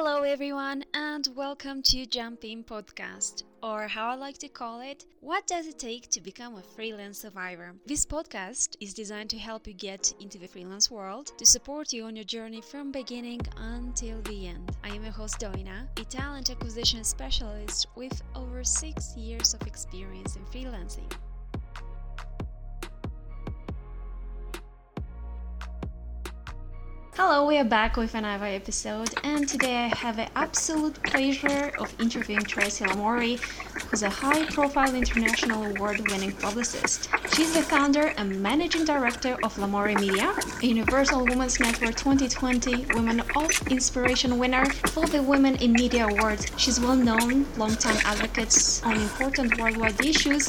Hello, everyone, and welcome to Jump In Podcast, or how I like to call it, What Does It Take to Become a Freelance Survivor? This podcast is designed to help you get into the freelance world, to support you on your journey from beginning until the end. I am your host, Doina, a talent acquisition specialist with over six years of experience in freelancing. Hello, we are back with another episode, and today I have the absolute pleasure of interviewing Tracy Lamourie, who's a high profile international award winning publicist. She's the founder and managing director of Lamourie Media, a Universal Women's Network 2020 Women of Inspiration winner for the Women in Media Award. She's well known, long-time advocate on important worldwide issues,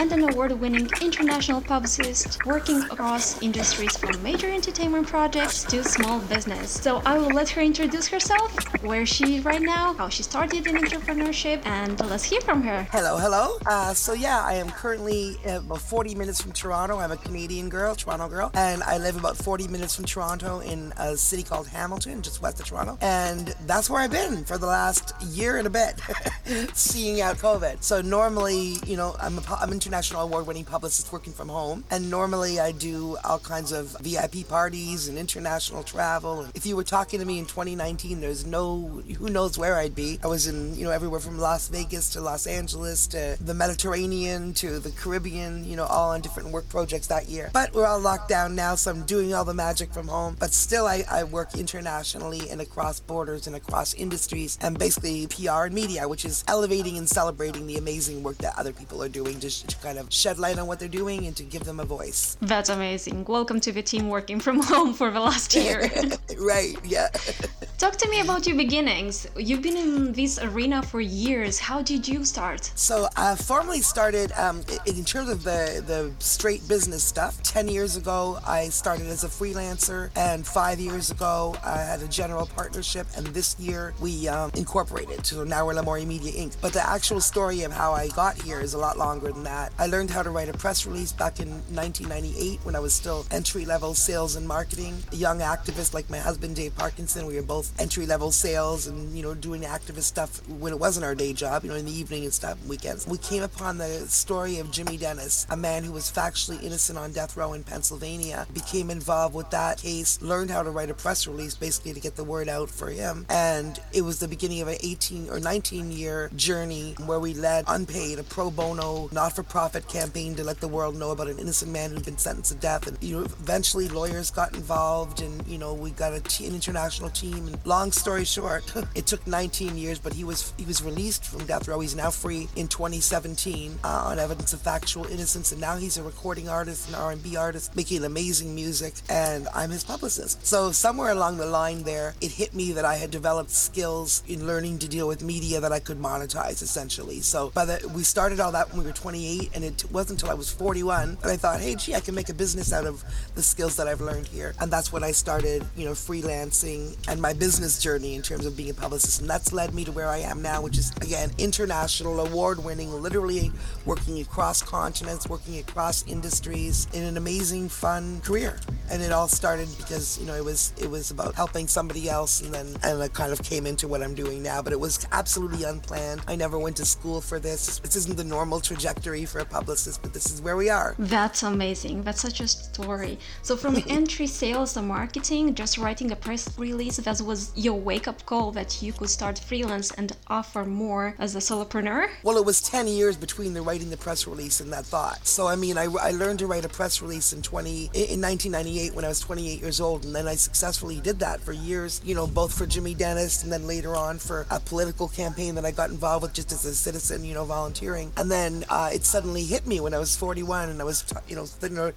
and an award winning international publicist working across industries from major entertainment projects to small small business. So I will let her introduce herself, where she is right now, how she started in entrepreneurship, and let's hear from her. Hello, hello. Uh, so yeah, I am currently about 40 minutes from Toronto. I'm a Canadian girl, Toronto girl, and I live about 40 minutes from Toronto in a city called Hamilton, just west of Toronto. And that's where I've been for the last year and a bit, seeing out COVID. So normally, you know, I'm a, I'm international award-winning publicist working from home, and normally I do all kinds of VIP parties and international travel. If you were talking to me in 2019, there's no, who knows where I'd be. I was in, you know, everywhere from Las Vegas to Los Angeles to the Mediterranean to the Caribbean, you know, all on different work projects that year. But we're all locked down now, so I'm doing all the magic from home. But still, I, I work internationally and across borders and across industries and basically PR and media, which is elevating and celebrating the amazing work that other people are doing just to kind of shed light on what they're doing and to give them a voice. That's amazing. Welcome to the team working from home for the last year. right, yeah. Talk to me about your beginnings. You've been in this arena for years. How did you start? So I formally started um, in terms of the, the straight business stuff. 10 years ago, I started as a freelancer, and five years ago, I had a general partnership, and this year we um, incorporated. So now we're Lamourie Media Inc. But the actual story of how I got here is a lot longer than that. I learned how to write a press release back in 1998 when I was still entry level sales and marketing, a young activist like my husband Dave Parkinson. We were both entry level sales and you know doing activist stuff when it wasn't our day job, you know, in the evening and stuff, weekends. We came upon the story of Jimmy Dennis, a man who was factually innocent on death row in Pennsylvania, became involved with that case, learned how to write a press release basically to get the word out for him, and it was the beginning of an 18 or 19 year journey where we led unpaid a pro bono not-for-profit campaign to let the world know about an innocent man who'd been sentenced to death, and you know eventually lawyers got involved and you know know, we got a an international team. And long story short, it took 19 years, but he was he was released from death row. He's now free in 2017 uh, on evidence of factual innocence, and now he's a recording artist, an R&B artist, making amazing music, and I'm his publicist. So somewhere along the line there, it hit me that I had developed skills in learning to deal with media that I could monetize, essentially. So by the we started all that when we were 28, and it wasn't until I was 41 that I thought, hey, gee, I can make a business out of the skills that I've learned here, and that's when I started started, you know, freelancing and my business journey in terms of being a publicist. And that's led me to where I am now, which is, again, international, award winning, literally working across continents, working across industries in an amazing, fun career. And it all started because, you know, it was it was about helping somebody else and then and it kind of came into what I'm doing now. But it was absolutely unplanned. I never went to school for this. This isn't the normal trajectory for a publicist, but this is where we are. That's amazing. That's such a story. So from entry sales and marketing just writing a press release that was your wake up call that you could start freelance and offer more as a solopreneur? Well, it was 10 years between the writing the press release and that thought. So, I mean, I, I learned to write a press release in 20 in 1998 when I was 28 years old, and then I successfully did that for years, you know, both for Jimmy Dennis and then later on for a political campaign that I got involved with just as a citizen, you know, volunteering. And then uh, it suddenly hit me when I was 41 and I was, you know,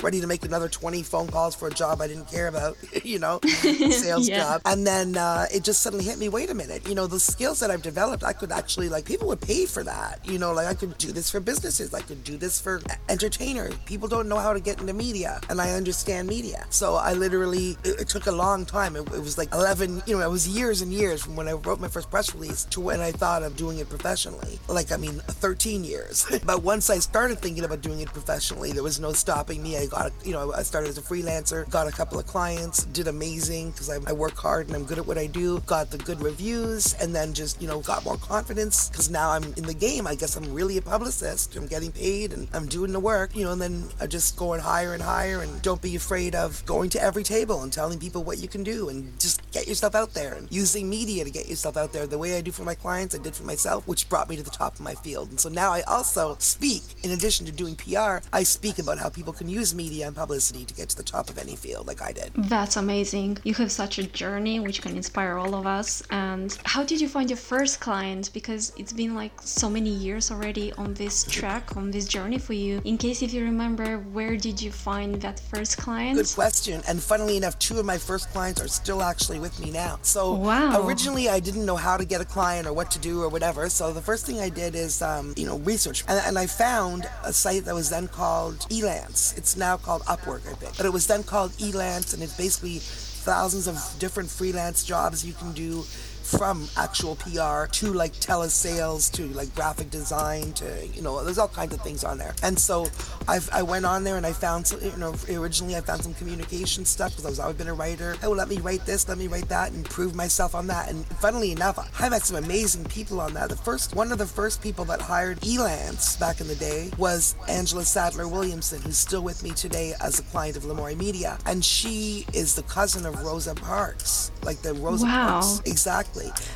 ready to make another 20 phone calls for a job I didn't care about, you know, sales yeah. job. And then uh, it just suddenly hit me wait a minute, you know, the skills that I've developed, I could actually, like, people would pay for that. You know, like, I could do this for businesses, I could do this for entertainers. People don't know how to get into media, and I understand media. So I literally, it, it took a long time. It, it, was like 11, you know, it was years and years from when I wrote my first press release to when I thought of doing it professionally. Like, I mean, 13 years. but once I started thinking about doing it professionally, there was no stopping me. I got, you know, I started as a freelancer, got a couple of clients, did a amazing because I, I work hard and I'm good at what I do. Got the good reviews and then just, you know, got more confidence because now I'm in the game. I guess I'm really a publicist. I'm getting paid and I'm doing the work, you know, and then I just going higher and higher and don't be afraid of going to every table and telling people what you can do and just get yourself out there and using media to get yourself out there the way I do for my clients, I did for myself, which brought me to the top of my field. And so now I also speak, in addition to doing PR, I speak about how people can use media and publicity to get to the top of any field like I did. That's amazing. You have such a journey which can inspire all of us. And how did you find your first client? Because it's been like so many years already on this track, on this journey for you. In case if you remember, where did you find that first client? Good question. And funnily enough, two of my first clients are still actually with me now. So wow. originally I didn't know how to get a client or what to do or whatever. So the first thing I did is, um, you know, research. And, and I found a site that was then called Elance. It's now called Upwork, I think. But it was then called Elance, and it's basically thousands of different freelance jobs you can do from actual PR to like telesales to like graphic design to you know there's all kinds of things on there. And so I've, I went on there and I found some, you know originally I found some communication stuff because I was always been a writer. Oh let me write this let me write that and prove myself on that. And funnily enough I met some amazing people on that. The first one of the first people that hired Elance back in the day was Angela Sadler Williamson who's still with me today as a client of Lamourie Media. And she is the cousin of Rosa Parks like the Rosa wow. Parks exactly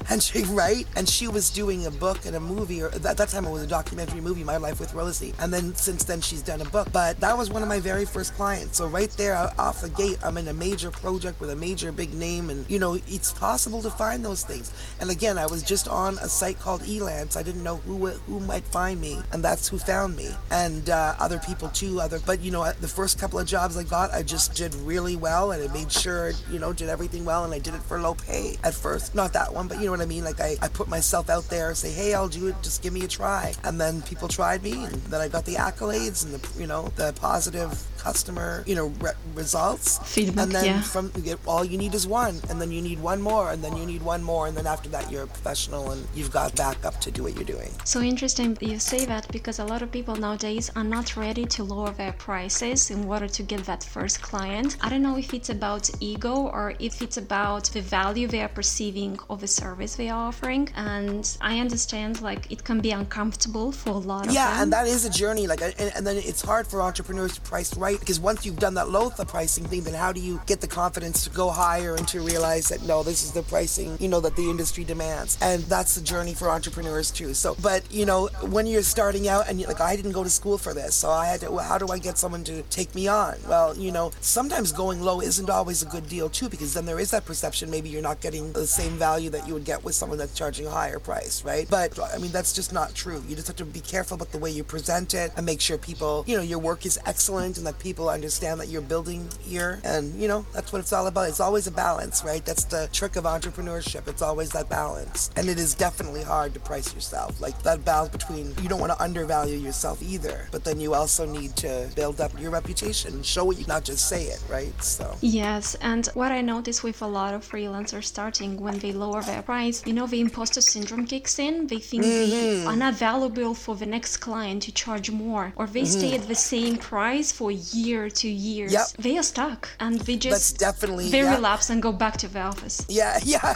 And she right, and she was doing a book and a movie, or at that time it was a documentary movie, My Life with Rosie. And then since then she's done a book. But that was one of my very first clients. So right there off the gate, I'm in a major project with a major big name, and you know it's possible to find those things. And again, I was just on a site called Elance. I didn't know who who might find me, and that's who found me. And uh, other people too. Other, but you know, the first couple of jobs I got, I just did really well, and I made sure you know did everything well, and I did it for low pay at first. Not that one, but you know what I mean? Like I, I put myself out there, say, hey, I'll do it, just give me a try. And then people tried me, and then I got the accolades and the, you know, the positive customer, you know, re- results. Feedback, and then yeah. from you get all you need is one, and then you need one more, and then you need one more, and then after that you're a professional and you've got backup to do what you're doing. So interesting you say that because a lot of people nowadays are not ready to lower their prices in order to get that first client. I don't know if it's about ego or if it's about the value they are perceiving of the service they are offering. And I understand like it can be uncomfortable for a lot of yeah, and that is a journey. Like, and, and then it's hard for entrepreneurs to price right because once you've done that low the pricing thing, then how do you get the confidence to go higher and to realize that no, this is the pricing you know that the industry demands, and that's the journey for entrepreneurs too. So, but you know, when you're starting out and you're like, I didn't go to school for this, so I had to. Well, how do I get someone to take me on? Well, you know, sometimes going low isn't always a good deal too because then there is that perception maybe you're not getting the same value that you would get with someone that's charging a higher price, right? But I mean, that's just not true. You just have to be careful about the way you present it and make sure people, you know, your work is excellent and that people understand that you're building here. And, you know, that's what it's all about. It's always a balance, right? That's the trick of entrepreneurship. It's always that balance. And it is definitely hard to price yourself. Like that balance between you don't want to undervalue yourself either, but then you also need to build up your reputation, and show it, not just say it, right? So. Yes, and what I notice with a lot of freelancers starting when they lower their price, you know, the imposter syndrome kicks in. They think they mm-hmm. are not valuable for the next client to charge more, or they stay mm-hmm. at the same price for year, to years. Yep. They are stuck, and they just That's definitely they yeah. relapse and go back to the office. Yeah, yeah,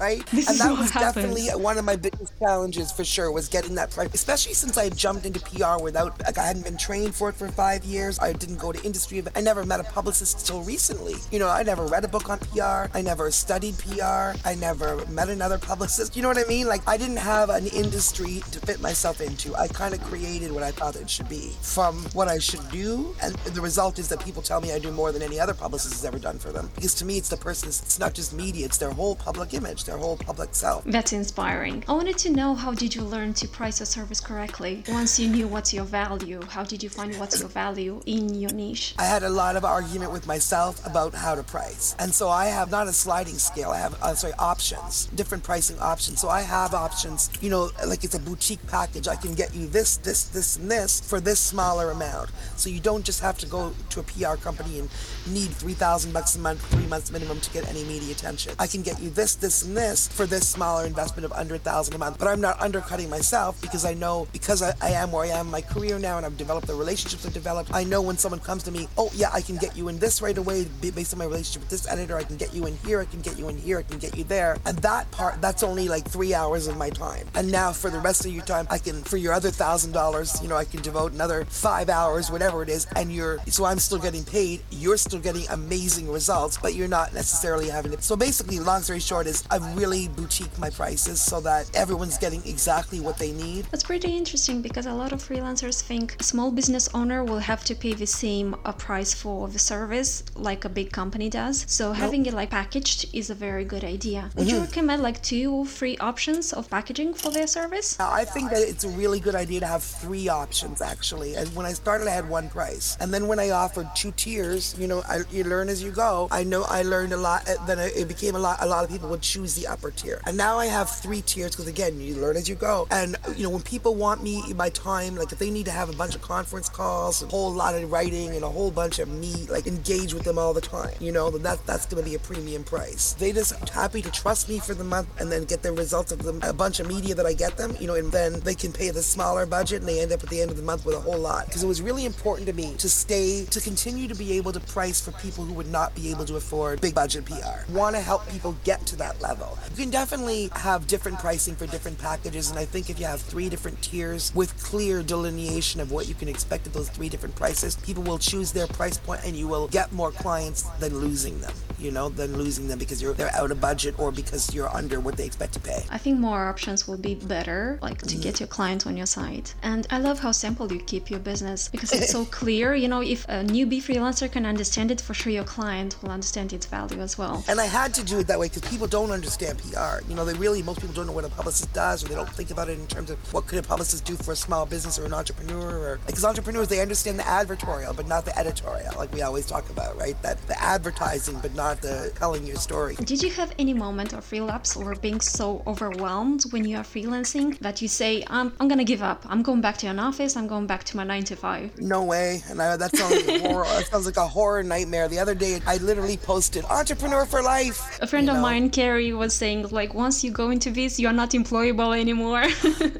right. This and is that was definitely one of my biggest challenges for sure was getting that price, especially since I jumped into PR without like I hadn't been trained for it for five years. I didn't go to industry. I never met a publicist until recently. You know, I never read a book on PR. I never studied PR. I never met another publicist. You know what I mean? Like I didn't have an industry to fit myself into. I kind of created what I thought it should be from what I should do, and the result is that people tell me I do more than any other publicist has ever done for them. Because to me, it's the person's. It's not just media. It's their whole public image, their whole public self. That's inspiring. I wanted to know how did you learn to price a service correctly? Once you knew what's your value, how did you find what's your value in your niche? I had a lot of argument with myself about how to price. And so I have not a sliding scale, I have, uh, sorry, options, different pricing options. So I have options, you know, like it's a boutique package. I can get you this, this, this, and this for this smaller amount. So you don't just have have to go to a PR company and need 3000 bucks a month, three months minimum to get any media attention. I can get you this, this, and this for this smaller investment of under 1000 a month, but I'm not undercutting myself because I know, because I, I am where I am in my career now and I've developed the relationships I've developed, I know when someone comes to me, oh yeah, I can get you in this right away based on my relationship with this editor, I can get you in here, I can get you in here, I can get you there. And that part, that's only like three hours of my time. And now for the rest of your time, I can, for your other thousand dollars, you know, I can devote another five hours, whatever it is, and you're, so I'm still getting paid, you're still getting amazing results, but you're not necessarily having it. So basically, long story short is I've really boutique my prices so that everyone's getting exactly what they need. That's pretty interesting because a lot of freelancers think a small business owner will have to pay the same uh, price for the service like a big company does. So nope. having it like packaged is a very good idea. Would mm-hmm. you recommend like two or three options of packaging for their service? I think that it's a really good idea to have three options actually. And when I started, I had one price, and then when I offered two tiers, you know, I, you learn as you go. I know I learned a lot. Uh, then it became a lot. A lot of people would choose the upper tier, and now I have three tiers because again, you learn as you go. And you know, when people want me my time, like if they need to have a bunch of conference calls, a whole lot of writing, and a whole bunch of me like engage with them all the time, you know, that that's going to be a premium price. They just happy to trust me for the month and then get the results of the, a bunch of media that I get them, you know, and then they can pay the smaller budget and they end up at the end of the month with a whole lot. Because it was really important to me to stay, to continue to be able to price for people who would not be able to afford big budget PR. Want to help people get to that level. You can definitely have different pricing for different packages, and I think if you have three different tiers with clear delineation of what you can expect at those three different prices, people will choose their price point and you will get more clients than losing them you know, than losing them because you're they're out of budget or because you're under what they expect to pay. I think more options will be better, like to mm-hmm. get your clients on your site. And I love how simple you keep your business because it's so clear. You know, if a newbie freelancer can understand it, for sure your client will understand its value as well. And I had to do it that way because people don't understand PR. You know, they really most people don't know what a publicist does, or they don't think about it in terms of what could a publicist do for a small business or an entrepreneur. Or because entrepreneurs they understand the advertorial, but not the editorial, like we always talk about, right? That the advertising, but not the telling your story. Did you have any moment of relapse or being so overwhelmed when you are freelancing that you say, I'm, I'm gonna give up. I'm going back to an office. I'm going back to my nine to five. No way. And I, that sounds like horror. That sounds like a horror nightmare. The other day, I literally posted entrepreneur for life. A friend of know? mine, Carrie, was saying like once you go into this, you're not employable anymore.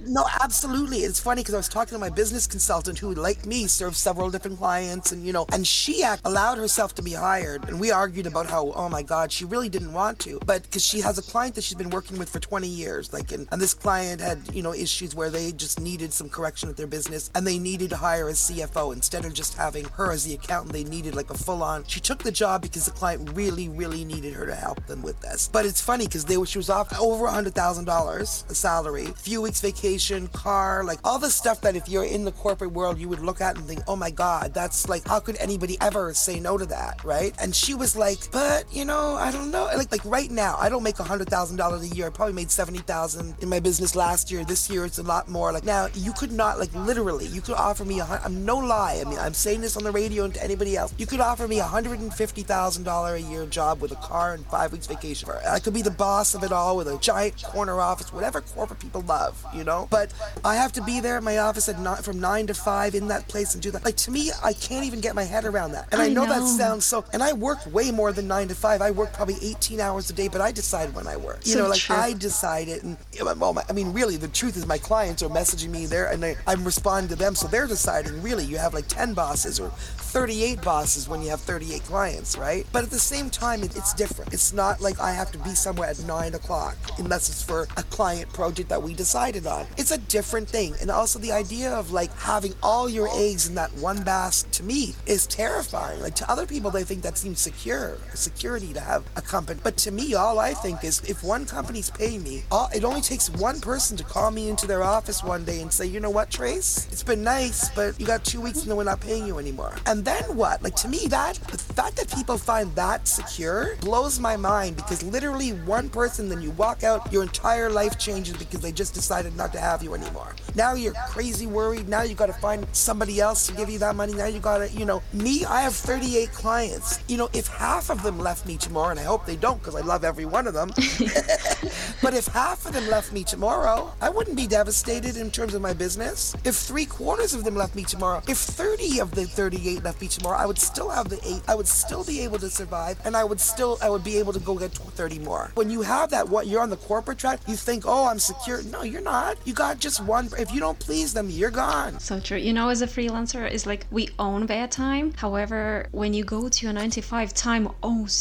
no, absolutely. It's funny because I was talking to my business consultant who, like me, serves several different clients, and you know, and she allowed herself to be hired, and we argued about how oh my god, she really didn't want to, but because she has a client that she's been working with for 20 years, like, and, and this client had, you know, issues where they just needed some correction with their business and they needed to hire a CFO instead of just having her as the accountant. They needed like a full on. She took the job because the client really, really needed her to help them with this. But it's funny because they were, she was off over a hundred thousand dollars a salary, few weeks vacation, car, like all the stuff that if you're in the corporate world you would look at and think, oh my god, that's like how could anybody ever say no to that, right? And she was like, but you know, I don't know. Like like right now, I don't make a hundred thousand dollars a year. I probably made seventy thousand in my business last year. This year it's a lot more. Like now, you could not like literally, you could offer me a. I'm no lie. I mean, I'm saying this on the radio and to anybody else. You could offer me a hundred and fifty thousand dollar a year job with a car and five weeks vacation. I could be the boss of it all with a giant corner office, whatever corporate people love, you know. But I have to be there at my office at not from nine to five in that place and do that. Like to me, I can't even get my head around that. And I, I know, know that sounds so. And I work way more than nine to five. I work probably 18 hours a day, but I decide when I work. You so know, like true. I decide it. And well, I mean, really, the truth is my clients are messaging me there and I, I'm responding to them. So they're deciding really you have like 10 bosses or 38 bosses when you have 38 clients, right? But at the same time, it, it's different. It's not like I have to be somewhere at 9 o'clock unless it's for a client project that we decided on. It's a different thing. And also the idea of like having all your eggs in that one basket to me is terrifying. Like to other people, they think that seems secure, security to have a company. But to me, all I think is if one company's paying me, all, it only takes one person to call me into their office one day and say, you know what, Trace, it's been nice, but you got two weeks and then we're not paying you anymore. And then what? Like to me, that the fact that people find that secure blows my mind because literally one person, then you walk out, your entire life changes because they just decided not to have you anymore. Now you're crazy worried. Now you got to find somebody else to give you that money. Now you got to, you know, me, I have 38 clients. You know, if half of them them left me tomorrow, and I hope they don't because I love every one of them. but if half of them left me tomorrow, I wouldn't be devastated in terms of my business. If three quarters of them left me tomorrow, if 30 of the 38 left me tomorrow, I would still have the eight. I would still be able to survive, and I would still I would be able to go get 30 more. When you have that, what you're on the corporate track, you think, oh, I'm secure. No, you're not. You got just one. If you don't please them, you're gone. So true. You know, as a freelancer, it's like we own their time. However, when you go to a 95, time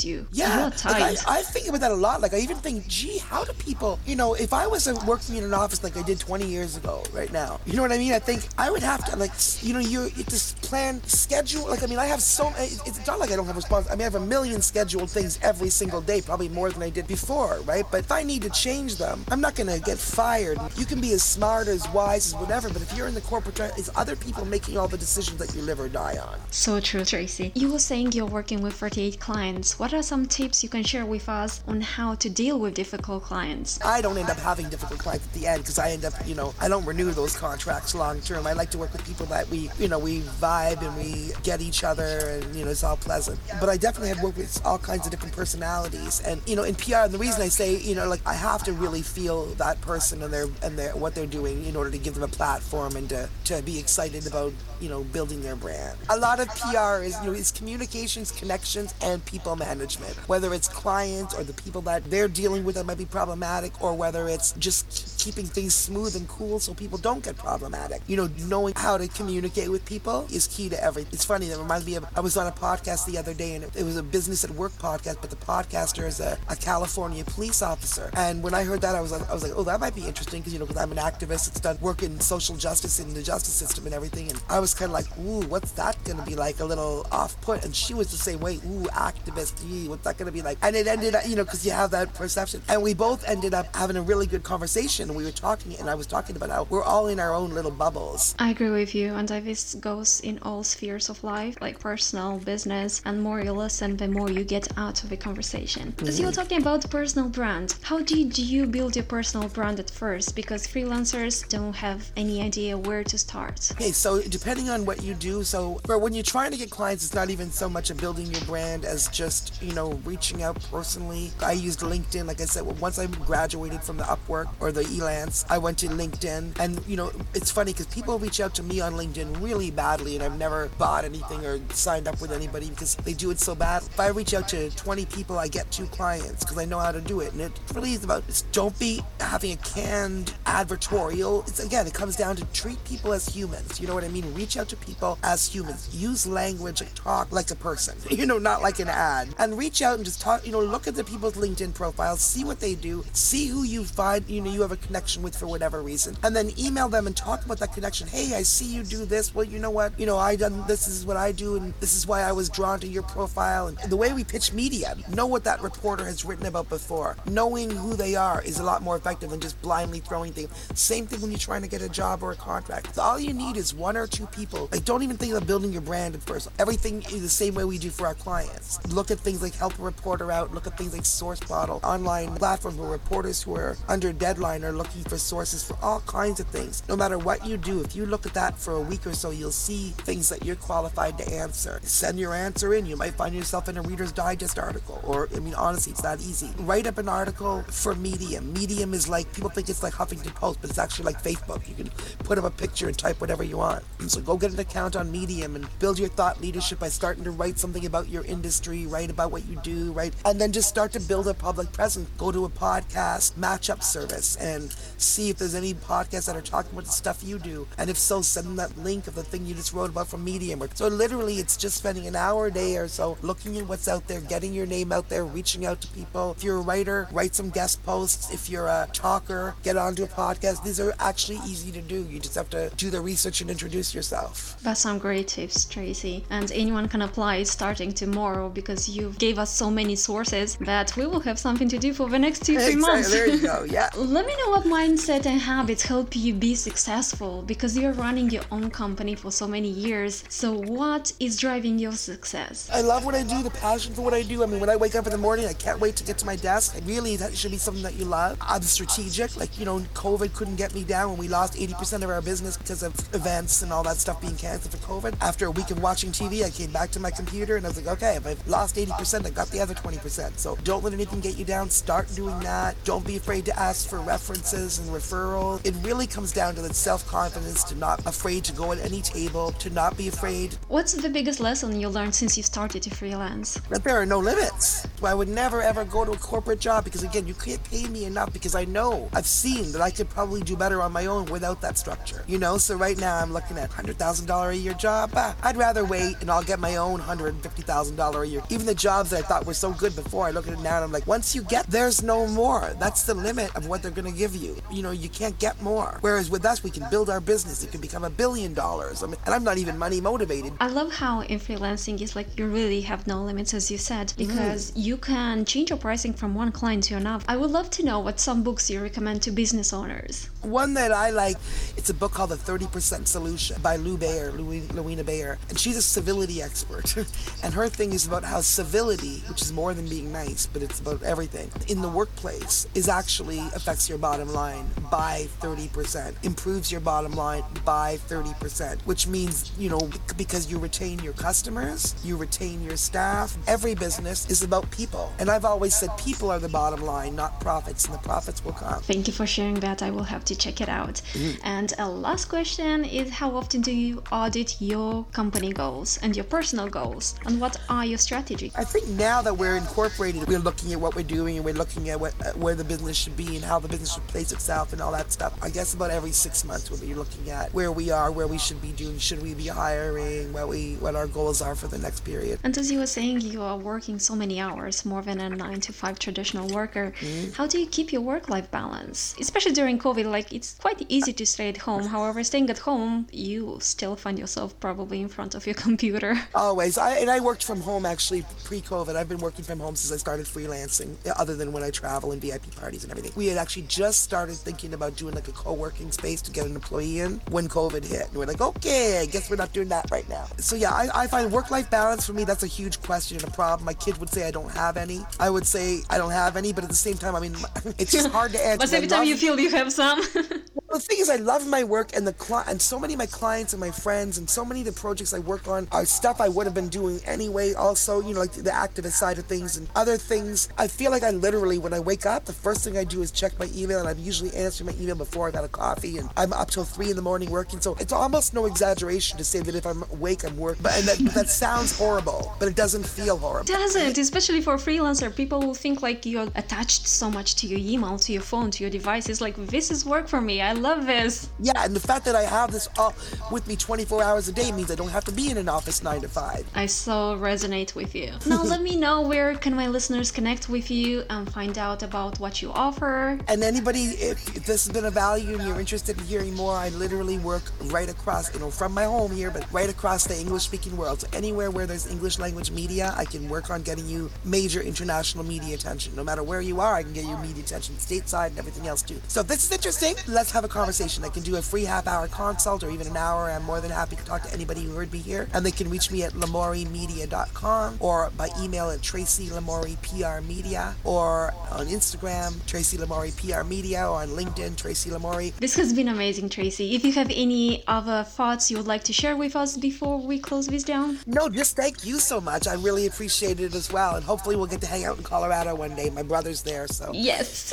you. Yeah, You're tight. like I, I think about that a lot. Like I even think, gee, how do people, you know, if I was working in an office like I did 20 years ago, right now, you know what I mean? I think I would have to like, you know, you just plan schedule. Like I mean, I have so. it- It's not like I don't have response. I mean, I have a million scheduled things every single day, probably more than I did before, right? But if I need to change them, I'm not gonna get fired. You can be as smart, as wise, as whatever, but if you're in the corporate, it's other people making all the decisions that you live or die on. So true, Tracy. You were saying you're working with 48 clients. What are some tips you can share with us on how to deal with difficult clients? I don't end up having difficult clients at the end because I end up, you know, I don't renew those contracts long term. I like to work with people that we, you know, we vibe and we get each other and, you know, it's all pleasant. But I definitely have worked with all kinds of different personalities. And, you know, in PR, and the reason I say, you know, like I have to really feel that person and their, and their, what they're doing in order to give them a platform and to, to be excited about, you know, building their brand. A lot of PR is, you know, is communications, connections, and people management. Whether it's clients or the people that they're dealing with that might be problematic, or whether it's just keeping things smooth and cool so people don't get problematic. You know, knowing how to communicate with people is key to everything. It's funny, that reminds me of I was on a podcast the other day and it, was a business at work podcast, but the podcaster is a, a California police officer. And when I heard that, I was like, I was like, oh, that might be interesting because you know, because I'm an activist that's done work in social justice in the justice system and everything. And I was kind of like, ooh, what's that going to be like? A little off put. And she was the same way, ooh, activist, gee, what's that going to be like? And it ended up, you know, because you have that perception. And we both ended up having a really good conversation. We were talking, and I was talking about how we're all in our own little bubbles. I agree with you, and this goes in all spheres of life, like personal, business, and more you listen, the more you get out of a conversation. As you were mm-hmm. talking about personal brand, how did you build your personal brand at first? Because freelancers don't have any idea where to start. Okay, so depending on what you do, so for when you're trying to get clients, it's not even so much of building your brand as just, you know, reaching out personally. I used LinkedIn, like I said, once I graduated from the Upwork or the Elance, I went to LinkedIn. And, you know, it's funny because people reach out to me on LinkedIn really badly, and I've never bought anything or signed up with anybody because they do it so bad. If I reach out to 20 people, I get two clients because I know how to do it. And it really is about it's don't be having a canned advertorial. It's again, it comes down to treat people as humans. You know what I mean? Reach out to people as humans. Use language and talk like a person. You know, not like an ad. And reach out and just talk. You know, look at the people's LinkedIn profiles, see what they do, see who you find. You know, you have a connection with for whatever reason, and then email them and talk about that connection. Hey, I see you do this. Well, you know what? You know, I done this is what I do, and this is why I was drawn to your profile. And the way we pitch media, know what that reporter has written about before. Knowing who they are is a lot more effective than just blindly throwing things. Same thing when you're trying to get a job or a contract. All you need is one or two people. Like, don't even think about building your brand at first. Everything is the same way we do for our clients. Look at things like help a reporter out. Look at things like Source Bottle, online platforms where reporters who are under deadline are looking for sources for all kinds of things. No matter what you do, if you look at that for a week or so, you'll see things that you're qualified to answer. Send your answer in. You might find yourself in a Reader's Digest article. Or, I mean, honestly, it's that easy. Write up an article for Medium. Medium is like, people think it's like Huffington Post, but it's actually like Facebook. You can put up a picture and type whatever you want. So go get an account on Medium and build your thought leadership by starting to write something about your industry, write about what you do, right? And then just start to build a public presence. Go to a podcast matchup service and see if there's any podcasts that are talking about the stuff you do. And if so, send them that link of the thing you just wrote about from Medium. So literally, it's just spending an hour a day or so looking at what's out there, getting your name out there, reaching out to people. If you're a writer, write some guest posts. If you're a talker, get onto a podcast. These are actually easy to do. You just have to do the research and introduce yourself. That's some great tips, Tracy. And anyone can apply starting tomorrow because you gave us so many sources that we will have something to do for the next two, three Exactly. months. There you go. Yeah. Let me know what mindset and habits help you be successful because you're running your own company for so many years. So, what is driving your success? I love what I do, the passion for what I do. I mean, when I wake up in the morning, I can't wait to get to my desk. Really, that should be something that you love. I'm strategic. Like, you know, COVID couldn't get me down when we lost 80% of our business because of events and all that stuff being canceled for COVID. After a week of watching TV, I came back to my computer and I was like, okay, if I've lost 80%, I got the other 20%. So don't let anything get you down. Start doing that. Don't be afraid to ask for references and referrals. It really comes down to that self confidence to not afraid to go at any table, to not be afraid. What's the biggest lesson you learned since you started to freelance? That there are no limits. I would never ever go to a corporate job because, again, you can't pay me enough because I know I've seen that I could probably do better on my own without that structure. You know, so right now I'm looking at $100,000 a year job. Ah, I'd rather wait and I'll get my own $150,000 a year. Even the jobs that I thought were so good before, I look at it now and I'm like, once you get, there's no more. That's the limit of what they're going to give you. You know, you can't get more. Whereas with us, we can build our business. It can become a billion dollars. I mean, and I'm not even money motivated. I love how in freelancing is like you really have no limits, as you said, because mm. You can change your pricing from one client to another. I would love to know what some books you recommend to business owners. One that I like, it's a book called The 30% Solution by Lew Bayer, Lewena Bayer. And she's a civility expert. and her thing is about how civility, which is more than being nice, but it's about everything, in the workplace is actually affects your bottom line by 30%, improves your bottom line by 30%, which means, you know, because you retain your customers, you retain your staff. Every business is about people. And I've always said people are the bottom line, not profits, and the profits will come. Thank you for sharing that. I will have to check it out. Mm-hmm. And a last question is how often do you audit your company goals and your personal goals? And what are your strategies? I think now that we're incorporated, we're looking at what we're doing and we're looking at what, where the business should be and how the business should place itself and all that stuff. I guess about every six months we'll be looking at where we are, where we should be doing, should we be hiring, what we what our goals are for the next period. And as you were saying, you are working so many hours, more than a nine to five traditional worker. Mm-hmm. How do you keep your work-life balance, especially during COVID? Like it's quite easy to stay at home. However, staying at home, you still find yourself probably in front of your computer. Always. I, and I worked from home actually pre-COVID. I've been working from home since I started freelancing, other than when I travel and VIP parties and everything. We had actually just started thinking about doing like a co-working space to get an employee in when COVID hit. And we're like, okay, I guess we're not doing that right now. So yeah, I, I find work-life balance for me, that's a huge question and a problem. My kid would say I don't have any. I would say I don't have any, but at the same time, I mean, it's just hard to answer. but every time you feel you have some. the thing is, I love my work, and the cli- and so many of my clients and my friends, and so many of the projects I work on are stuff I would have been doing anyway. Also, you know, like the activist side of things and other things. I feel like I literally, when I wake up, the first thing I do is check my email, and I'm usually answering my email before I've had a coffee, and I'm up till three in the morning working. So it's almost no exaggeration to say that if I'm awake, I'm working. But and that, that sounds horrible, but it doesn't feel horrible. Doesn't, especially for a freelancer. People will think like you're attached so much to your email, to your phone, to your device. It's like this is work for me. I love this. Yeah, and the fact that I have this all with me 24 hours a day means I don't have to be in an office nine to five. I so resonate with you. Now let me know where can my listeners connect with you and find out about what you offer. And anybody, if, if this has been a value and you're interested in hearing more, I literally work right across, you know, from my home here, but right across the English-speaking world. So anywhere where there's English language media, I can work on getting you major international media attention. No matter where you are, I can get you media attention stateside and everything else too. So if this is interesting, let's have a conversation. I can do a free half hour consult or even an hour. I'm more than happy to talk to anybody who heard me here. And they can reach me at lamouriemedia.com or by email at Tracy Lamourie PR Media or on Instagram, Tracy Lamourie PR Media or on LinkedIn, Tracy Lamourie. This has been amazing, Tracy. If you have any other thoughts you would like to share with us before we close this down? No, just thank you so much. I really appreciate it as well. And hopefully we'll get to hang out in Colorado one day. My brother's there, so. Yes.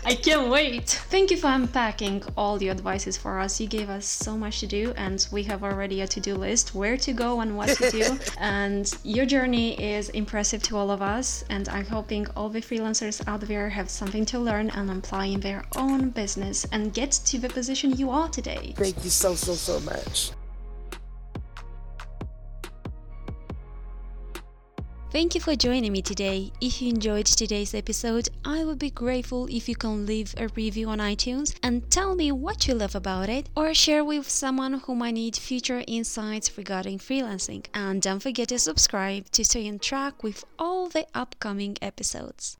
I can't wait. Thank you for unpacking all the advices for us. You gave us so much to do, and we have already a to do list where to go and what to do. and your journey is impressive to all of us. And I'm hoping all the freelancers out there have something to learn and apply in their own business and get to the position you are today. Thank you so, so, so much. Thank you for joining me today. If you enjoyed today's episode, I would be grateful if you can leave a review on iTunes and tell me what you love about it or share with someone who might need future insights regarding freelancing. And don't forget to subscribe to stay on track with all the upcoming episodes.